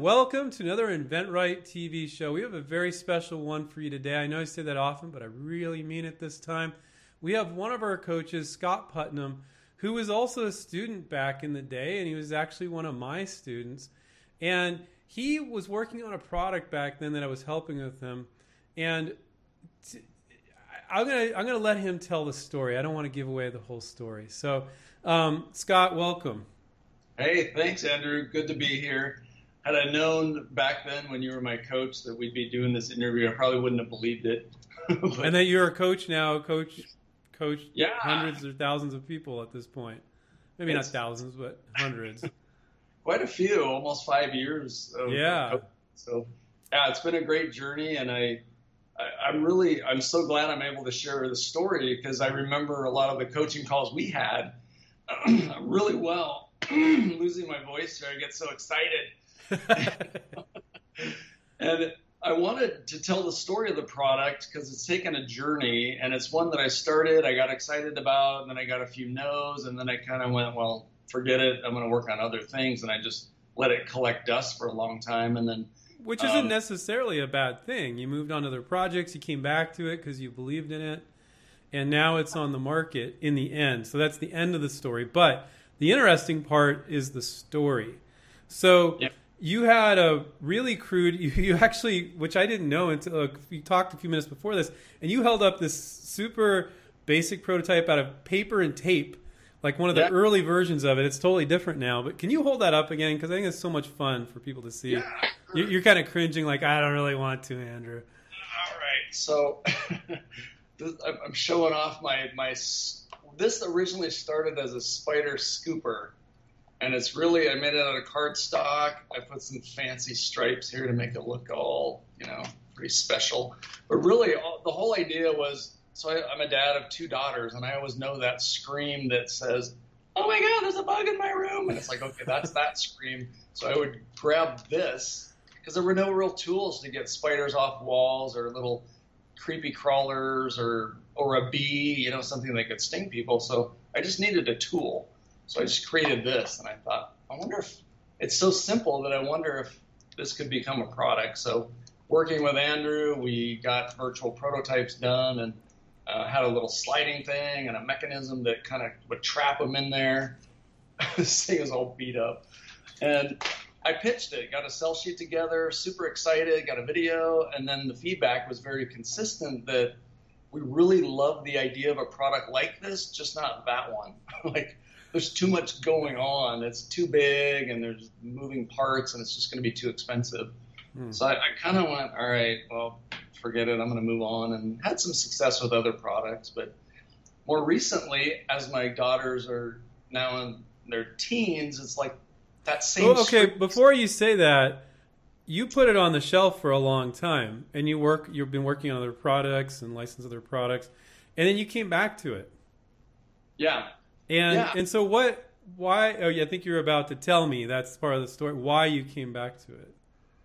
welcome to another InventRight TV show. We have a very special one for you today. I know I say that often, but I really mean it this time. We have one of our coaches, Scott Putnam, who was also a student back in the day, and he was actually one of my students. And he was working on a product back then that I was helping with him. And t- I'm gonna I'm gonna let him tell the story. I don't want to give away the whole story. So, um, Scott, welcome. Hey, thanks, Andrew. Good to be here. Had I known back then when you were my coach that we'd be doing this interview, I probably wouldn't have believed it. but, and that you're a coach now, coach, coach yeah. hundreds or thousands of people at this point. Maybe it's, not thousands, but hundreds. Quite a few, almost five years. yeah. So, yeah, it's been a great journey, and I, I, I'm really, I'm so glad I'm able to share the story because I remember a lot of the coaching calls we had really well losing my voice here. I get so excited. and I wanted to tell the story of the product because it's taken a journey and it's one that I started, I got excited about, and then I got a few no's, and then I kind of went, well, forget it. I'm going to work on other things. And I just let it collect dust for a long time. And then. Which isn't um, necessarily a bad thing. You moved on to other projects, you came back to it because you believed in it, and now it's on the market in the end. So that's the end of the story. But the interesting part is the story. So yep. You had a really crude. You, you, actually, which I didn't know until uh, we talked a few minutes before this, and you held up this super basic prototype out of paper and tape, like one of the yep. early versions of it. It's totally different now. But can you hold that up again? Because I think it's so much fun for people to see. Yeah. You're, you're kind of cringing, like I don't really want to, Andrew. All right, so. I'm showing off my my this originally started as a spider scooper, and it's really I made it out of cardstock. I put some fancy stripes here to make it look all you know pretty special. But really, all, the whole idea was so I, I'm a dad of two daughters, and I always know that scream that says, "Oh my God, there's a bug in my room," and it's like, okay, that's that scream. So I would grab this because there were no real tools to get spiders off walls or little creepy crawlers or or a bee, you know, something that could sting people. So I just needed a tool. So I just created this, and I thought, I wonder if it's so simple that I wonder if this could become a product. So working with Andrew, we got virtual prototypes done and uh, had a little sliding thing and a mechanism that kind of would trap them in there. this thing was all beat up, and I pitched it, got a sell sheet together, super excited, got a video, and then the feedback was very consistent that we really love the idea of a product like this, just not that one. like there's too much going on. It's too big and there's moving parts and it's just going to be too expensive. Hmm. So I, I kind of went, all right, well, forget it. I'm going to move on and had some success with other products. But more recently, as my daughters are now in their teens, it's like that same. Oh, okay, before you say that, you put it on the shelf for a long time and you work you've been working on other products and license other products and then you came back to it yeah and yeah. and so what why oh yeah i think you're about to tell me that's part of the story why you came back to it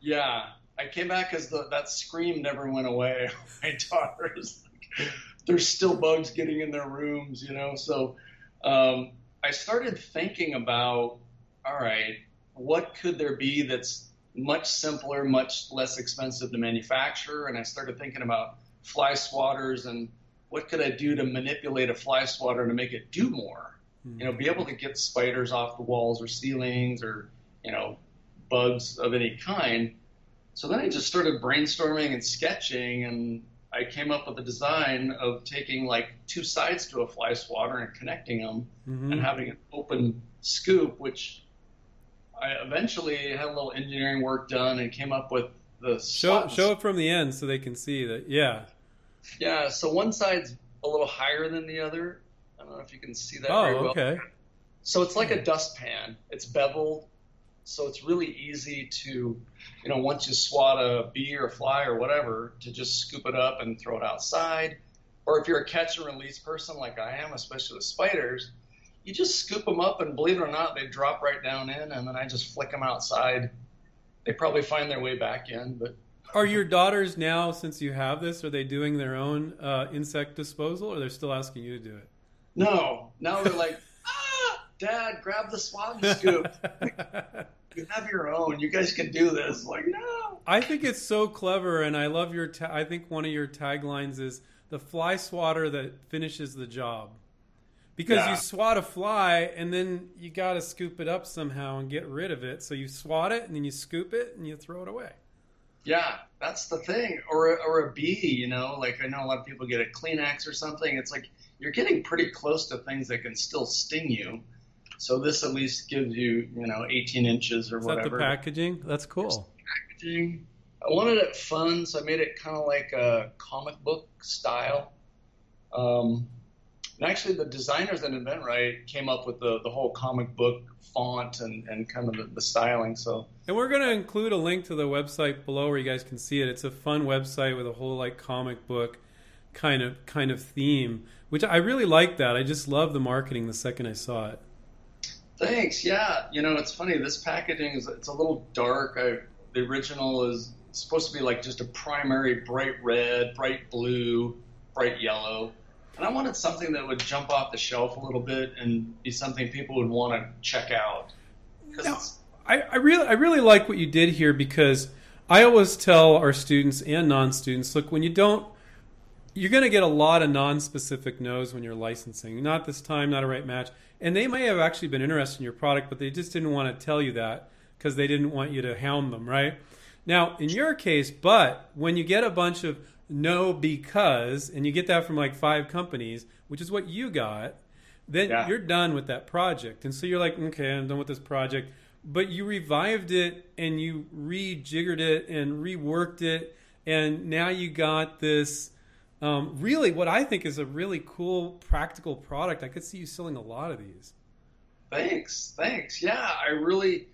yeah i came back because that scream never went away my daughters like, there's still bugs getting in their rooms you know so um, i started thinking about all right what could there be that's much simpler, much less expensive to manufacture. And I started thinking about fly swatters and what could I do to manipulate a fly swatter to make it do more? Mm-hmm. You know, be able to get spiders off the walls or ceilings or, you know, bugs of any kind. So then I just started brainstorming and sketching and I came up with a design of taking like two sides to a fly swatter and connecting them mm-hmm. and having an open scoop, which I eventually had a little engineering work done and came up with the show show it from the end so they can see that. Yeah. Yeah. So one side's a little higher than the other. I don't know if you can see that. Oh, very well. okay. So it's like a hmm. dustpan. It's beveled, so it's really easy to, you know, once you swat a bee or a fly or whatever, to just scoop it up and throw it outside. Or if you're a catch and release person like I am, especially with spiders, you just scoop them up, and believe it or not, they drop right down in, and then I just flick them outside. They probably find their way back in, but. Are your daughters now, since you have this, are they doing their own uh, insect disposal, or they're still asking you to do it? No, now they're like, ah, Dad, grab the swat scoop. You have your own. You guys can do this. Like, no. I think it's so clever, and I love your. Ta- I think one of your taglines is the fly swatter that finishes the job. Because Yeah. you swat a fly, and then you got to scoop it up somehow and get rid of it. So you swat it, and then you scoop it, and you throw it away. Yeah, that's the thing. Or a, or a bee, you know, like I know a lot of people get a Kleenex or something. It's like you're getting pretty close to things that can still sting you. So this at least gives you, you know, 18 inches or Is that the packaging? That's cool. packaging. I wanted it fun, so I made it kind of like a comic book style. Um, and actually, the designers at InventRight came up with the, the whole comic book font and, and kind of the, the styling. So And we're going to include a link to the website below where you guys can see it. It's a fun website with a whole like comic book kind of kind of theme, which I really like that. I just love the marketing the second I saw it. thanks. Yeah, you know, it's funny. This packaging is it's a little dark. I, the original is supposed to be like just a primary bright red, bright blue, bright yellow. And I wanted something that would jump off the shelf a little bit and be something people would want to check out. Now, I, I really I really like what you did here because I always tell our students and non-students, look, when you don't you're going to get a lot of non-specific no's when you're licensing. Not this time, not a right match. And they may have actually been interested in your product, but they just didn't want to tell you that because they didn't want you to hound them, right? Now, in your case, but when you get a bunch of no because, and you get that from like five companies, which is what you got, then Yeah. you're done with that project. And so you're like, okay, I'm done with this project. But you revived it and you rejiggered it and reworked it. And now you got this um, really what I think is a really cool practical product. I could see you selling a lot of these. Thanks, thanks. Yeah, I really,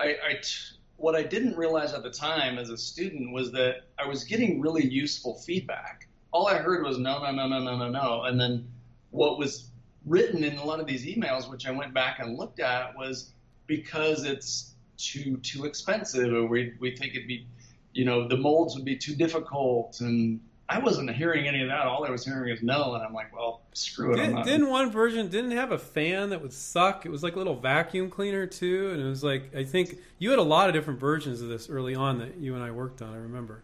I, I t- what I didn't realize at the time as a student was that I was getting really useful feedback. All I heard was no, no, no, no, no, no, no, and then what was written in a lot of these emails, which I went back and looked at, was because it's too too expensive, or we we think it'd be, you know, the molds would be too difficult, and I wasn't hearing any of that. All I was hearing is no, and I'm like, well, screw it. Did, didn't one version didn't have a fan that would suck? It was like a little vacuum cleaner too, and it was like I think you had a lot of different versions of this early on that you and I worked on. I remember.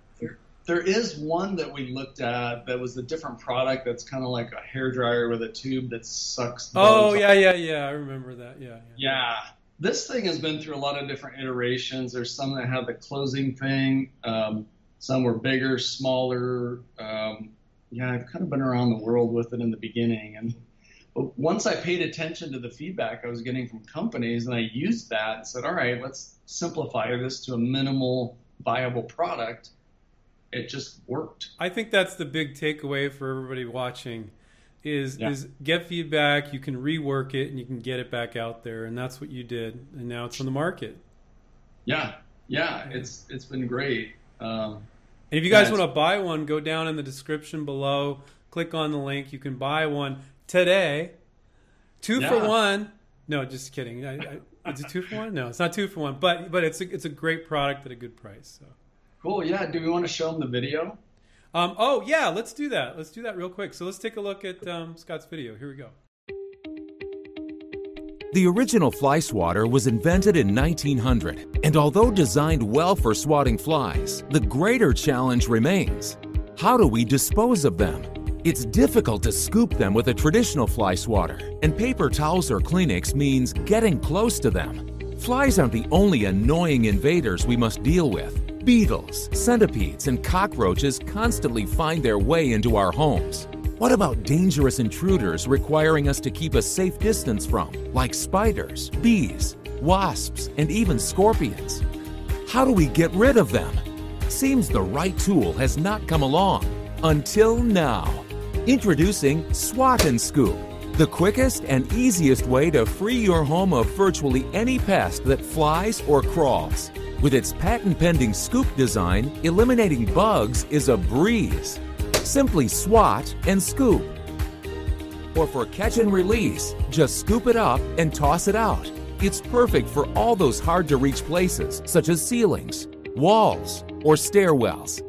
There is one that we looked at that was a different product that's kind of like a hair dryer with a tube that sucks. Oh yeah, yeah, yeah. I remember that. Yeah, yeah. Yeah. This thing has been through a lot of different iterations. There's some that have the closing thing. Um, some were bigger, smaller. Um, yeah, I've kind of been around the world with it in the beginning. And but once I paid attention to the feedback I was getting from companies and I used that and said, all right, let's simplify this to a minimal viable product, it just worked. I think that's the big takeaway for everybody watching is Yeah. is get feedback, you can rework it and you can get it back out there and that's what you did and now it's on the market. Yeah, yeah, it's it's been great. Um, And if you guys want to buy one, go down in the description below, click on the link, you can buy one today. 2 for 1. No, just kidding. I, I, is it 2 for 1? No, it's not 2 for 1, but but it's a, it's a great product at a good price. So cool. Yeah. Do we want to show them the video? Um, oh yeah, let's do that. Let's do that real quick. So let's take a look at um, Scott's video. Here we go. The original fly swatter was invented in 1900, and although designed well for swatting flies, the greater challenge remains. How do we dispose of them? It's difficult to scoop them with a traditional fly swatter, and paper towels or Kleenex means getting close to them. Flies aren't the only annoying invaders we must deal with. Beetles, centipedes, and cockroaches constantly find their way into our homes. What about dangerous intruders requiring us to keep a safe distance from, like spiders, bees, wasps, and even scorpions? How do we get rid of them? Seems the right tool has not come along until now. Introducing Swat and Scoop, the quickest and easiest way to free your home of virtually any pest that flies or crawls. With its patent pending scoop design, eliminating bugs is a breeze. Simply swat and scoop. Or for catch and release, just scoop it up and toss it out. It's perfect for all those hard to reach places, such as ceilings, walls, or stairwells.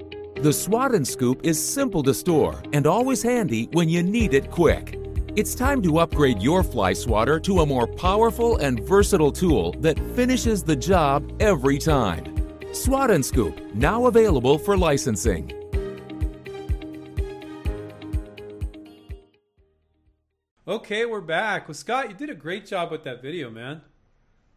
The Swat and Scoop is simple to store and always handy when you need it quick. It's time to upgrade your fly swatter to a more powerful and versatile tool that finishes the job every time. Swat and Scoop, now available for licensing. Okay, we're back. Well, Scott, you did a great job with that video, man.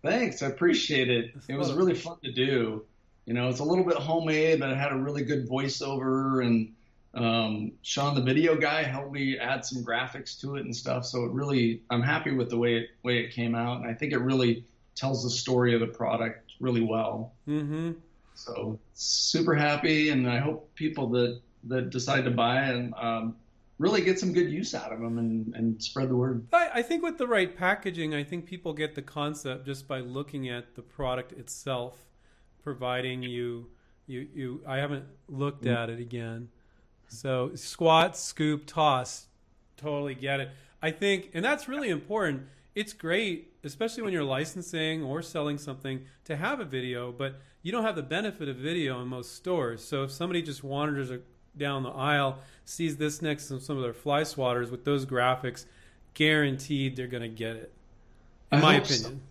Thanks, I appreciate it. It was really fun to do. You know, it's a little bit homemade, but it had a really good voiceover, and um, Sean, the video guy, helped me add some graphics to it and stuff. So it really, I'm happy with the way it way it came out, and I think it really tells the story of the product really well. Mm-hmm. So super happy, and I hope people that that decide to buy and um, really get some good use out of them and, and spread the word. I, I think with the right packaging, I think people get the concept just by looking at the product itself, providing you you you. I haven't looked mm. at it again. So squat, scoop, toss, totally get it. I think, and that's really important. It's great, especially when you're licensing or selling something, to have a video, but you don't have the benefit of video in most stores. So if somebody just wanders a- down the aisle, sees this next to some of their fly swatters with those graphics, guaranteed they're going to get it. In I my hope so. opinion.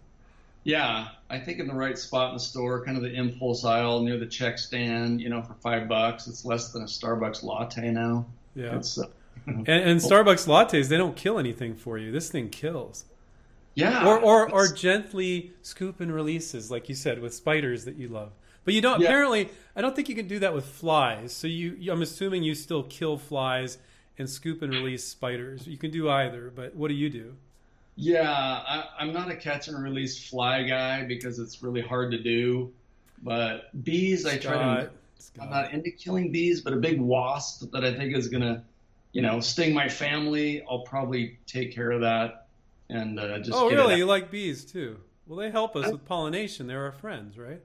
Yeah, I think in the right spot in the store, kind of the impulse aisle near the check stand, you know, for five bucks. It's less than a Starbucks latte now. Yeah. It's, uh, And, and Starbucks lattes, they don't kill anything for you. This thing kills. yeah. or or, or gently scoop and releases, like you said, with spiders that you love. But you don't. Yeah. Apparently, I don't think you can do that with flies. So you, you, I'm assuming you still kill flies and scoop and release spiders. You can do either. But what do you do? Yeah, I, I'm not a catch and release fly guy because it's really hard to do. But bees, I try to. Scott, I'm not into killing bees, but a big wasp that I think is gonna, you know, sting my family. I'll probably take care of that and uh, just. Oh, get it really? You like bees too? Well, they help us with pollination. They're our friends, right?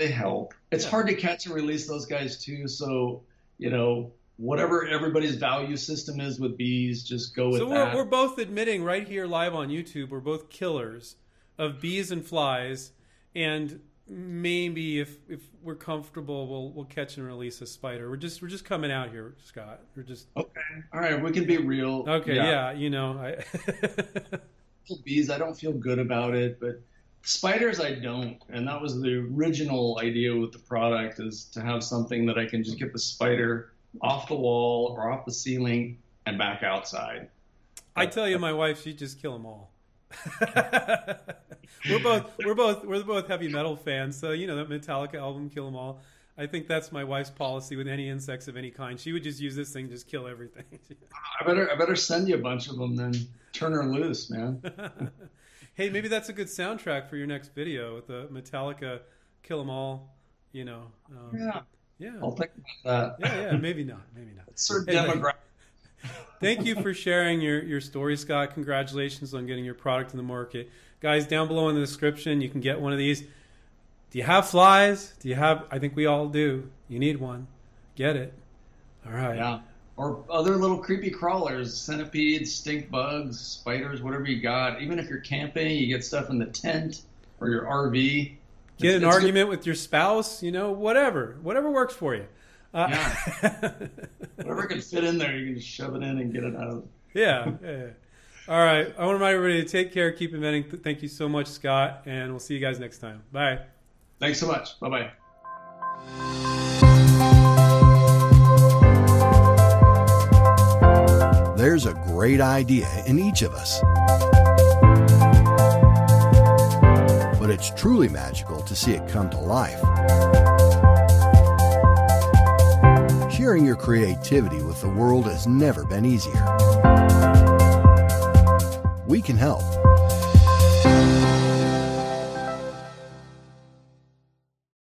They help. It's Yeah. hard to catch and release those guys too. So you know, whatever everybody's value system is with bees, just go with So that. we're, we're both admitting right here live on YouTube, we're both killers of bees and flies, and maybe if if we're comfortable, we'll we'll catch and release a spider. We're just we're just coming out here, Scott. We're just okay. All right, we can be real. okay. Yeah, you know, I bees. I don't feel good about it, but spiders I don't. And that was the original idea with the product is to have something that I can just get the spider off the wall or off the ceiling and back outside. I tell you, my wife, she'd just kill them all. we're both we're both we're both heavy metal fans, so you know that Metallica album, kill them All. I think that's my wife's policy with any insects of any kind. She would just use this thing, just kill everything. I better I better send you a bunch of them then turn her loose, man. hey, maybe that's a good soundtrack for your next video with the Metallica "Kill 'Em All." You know, um, Yeah, yeah, I'll think about that. yeah, yeah. Maybe not, maybe not. Certain Hey, demographic. Thank you for sharing your, your story, Scott. Congratulations on getting your product in the market. Guys, down below in the description, you can get one of these. Do you have flies? Do you have? I think we all do. You need one. Get it. All right. Yeah. Or other little creepy crawlers, centipedes, stink bugs, spiders, whatever you got. Even if you're camping, you get stuff in the tent or your RV. Get It's- an it's good- argument with your spouse, you know, whatever. Whatever works for you. Uh, Whatever can fit in there, you can just shove it in and get it out. yeah, yeah. yeah. All right. I want to remind everybody to take care, keep inventing. Thank you so much, Scott, and we'll see you guys next time. Bye. Thanks so much. Bye bye. Great idea in each of us. But it's truly magical to see it come to life. Sharing your creativity with the world has never been easier. We can help.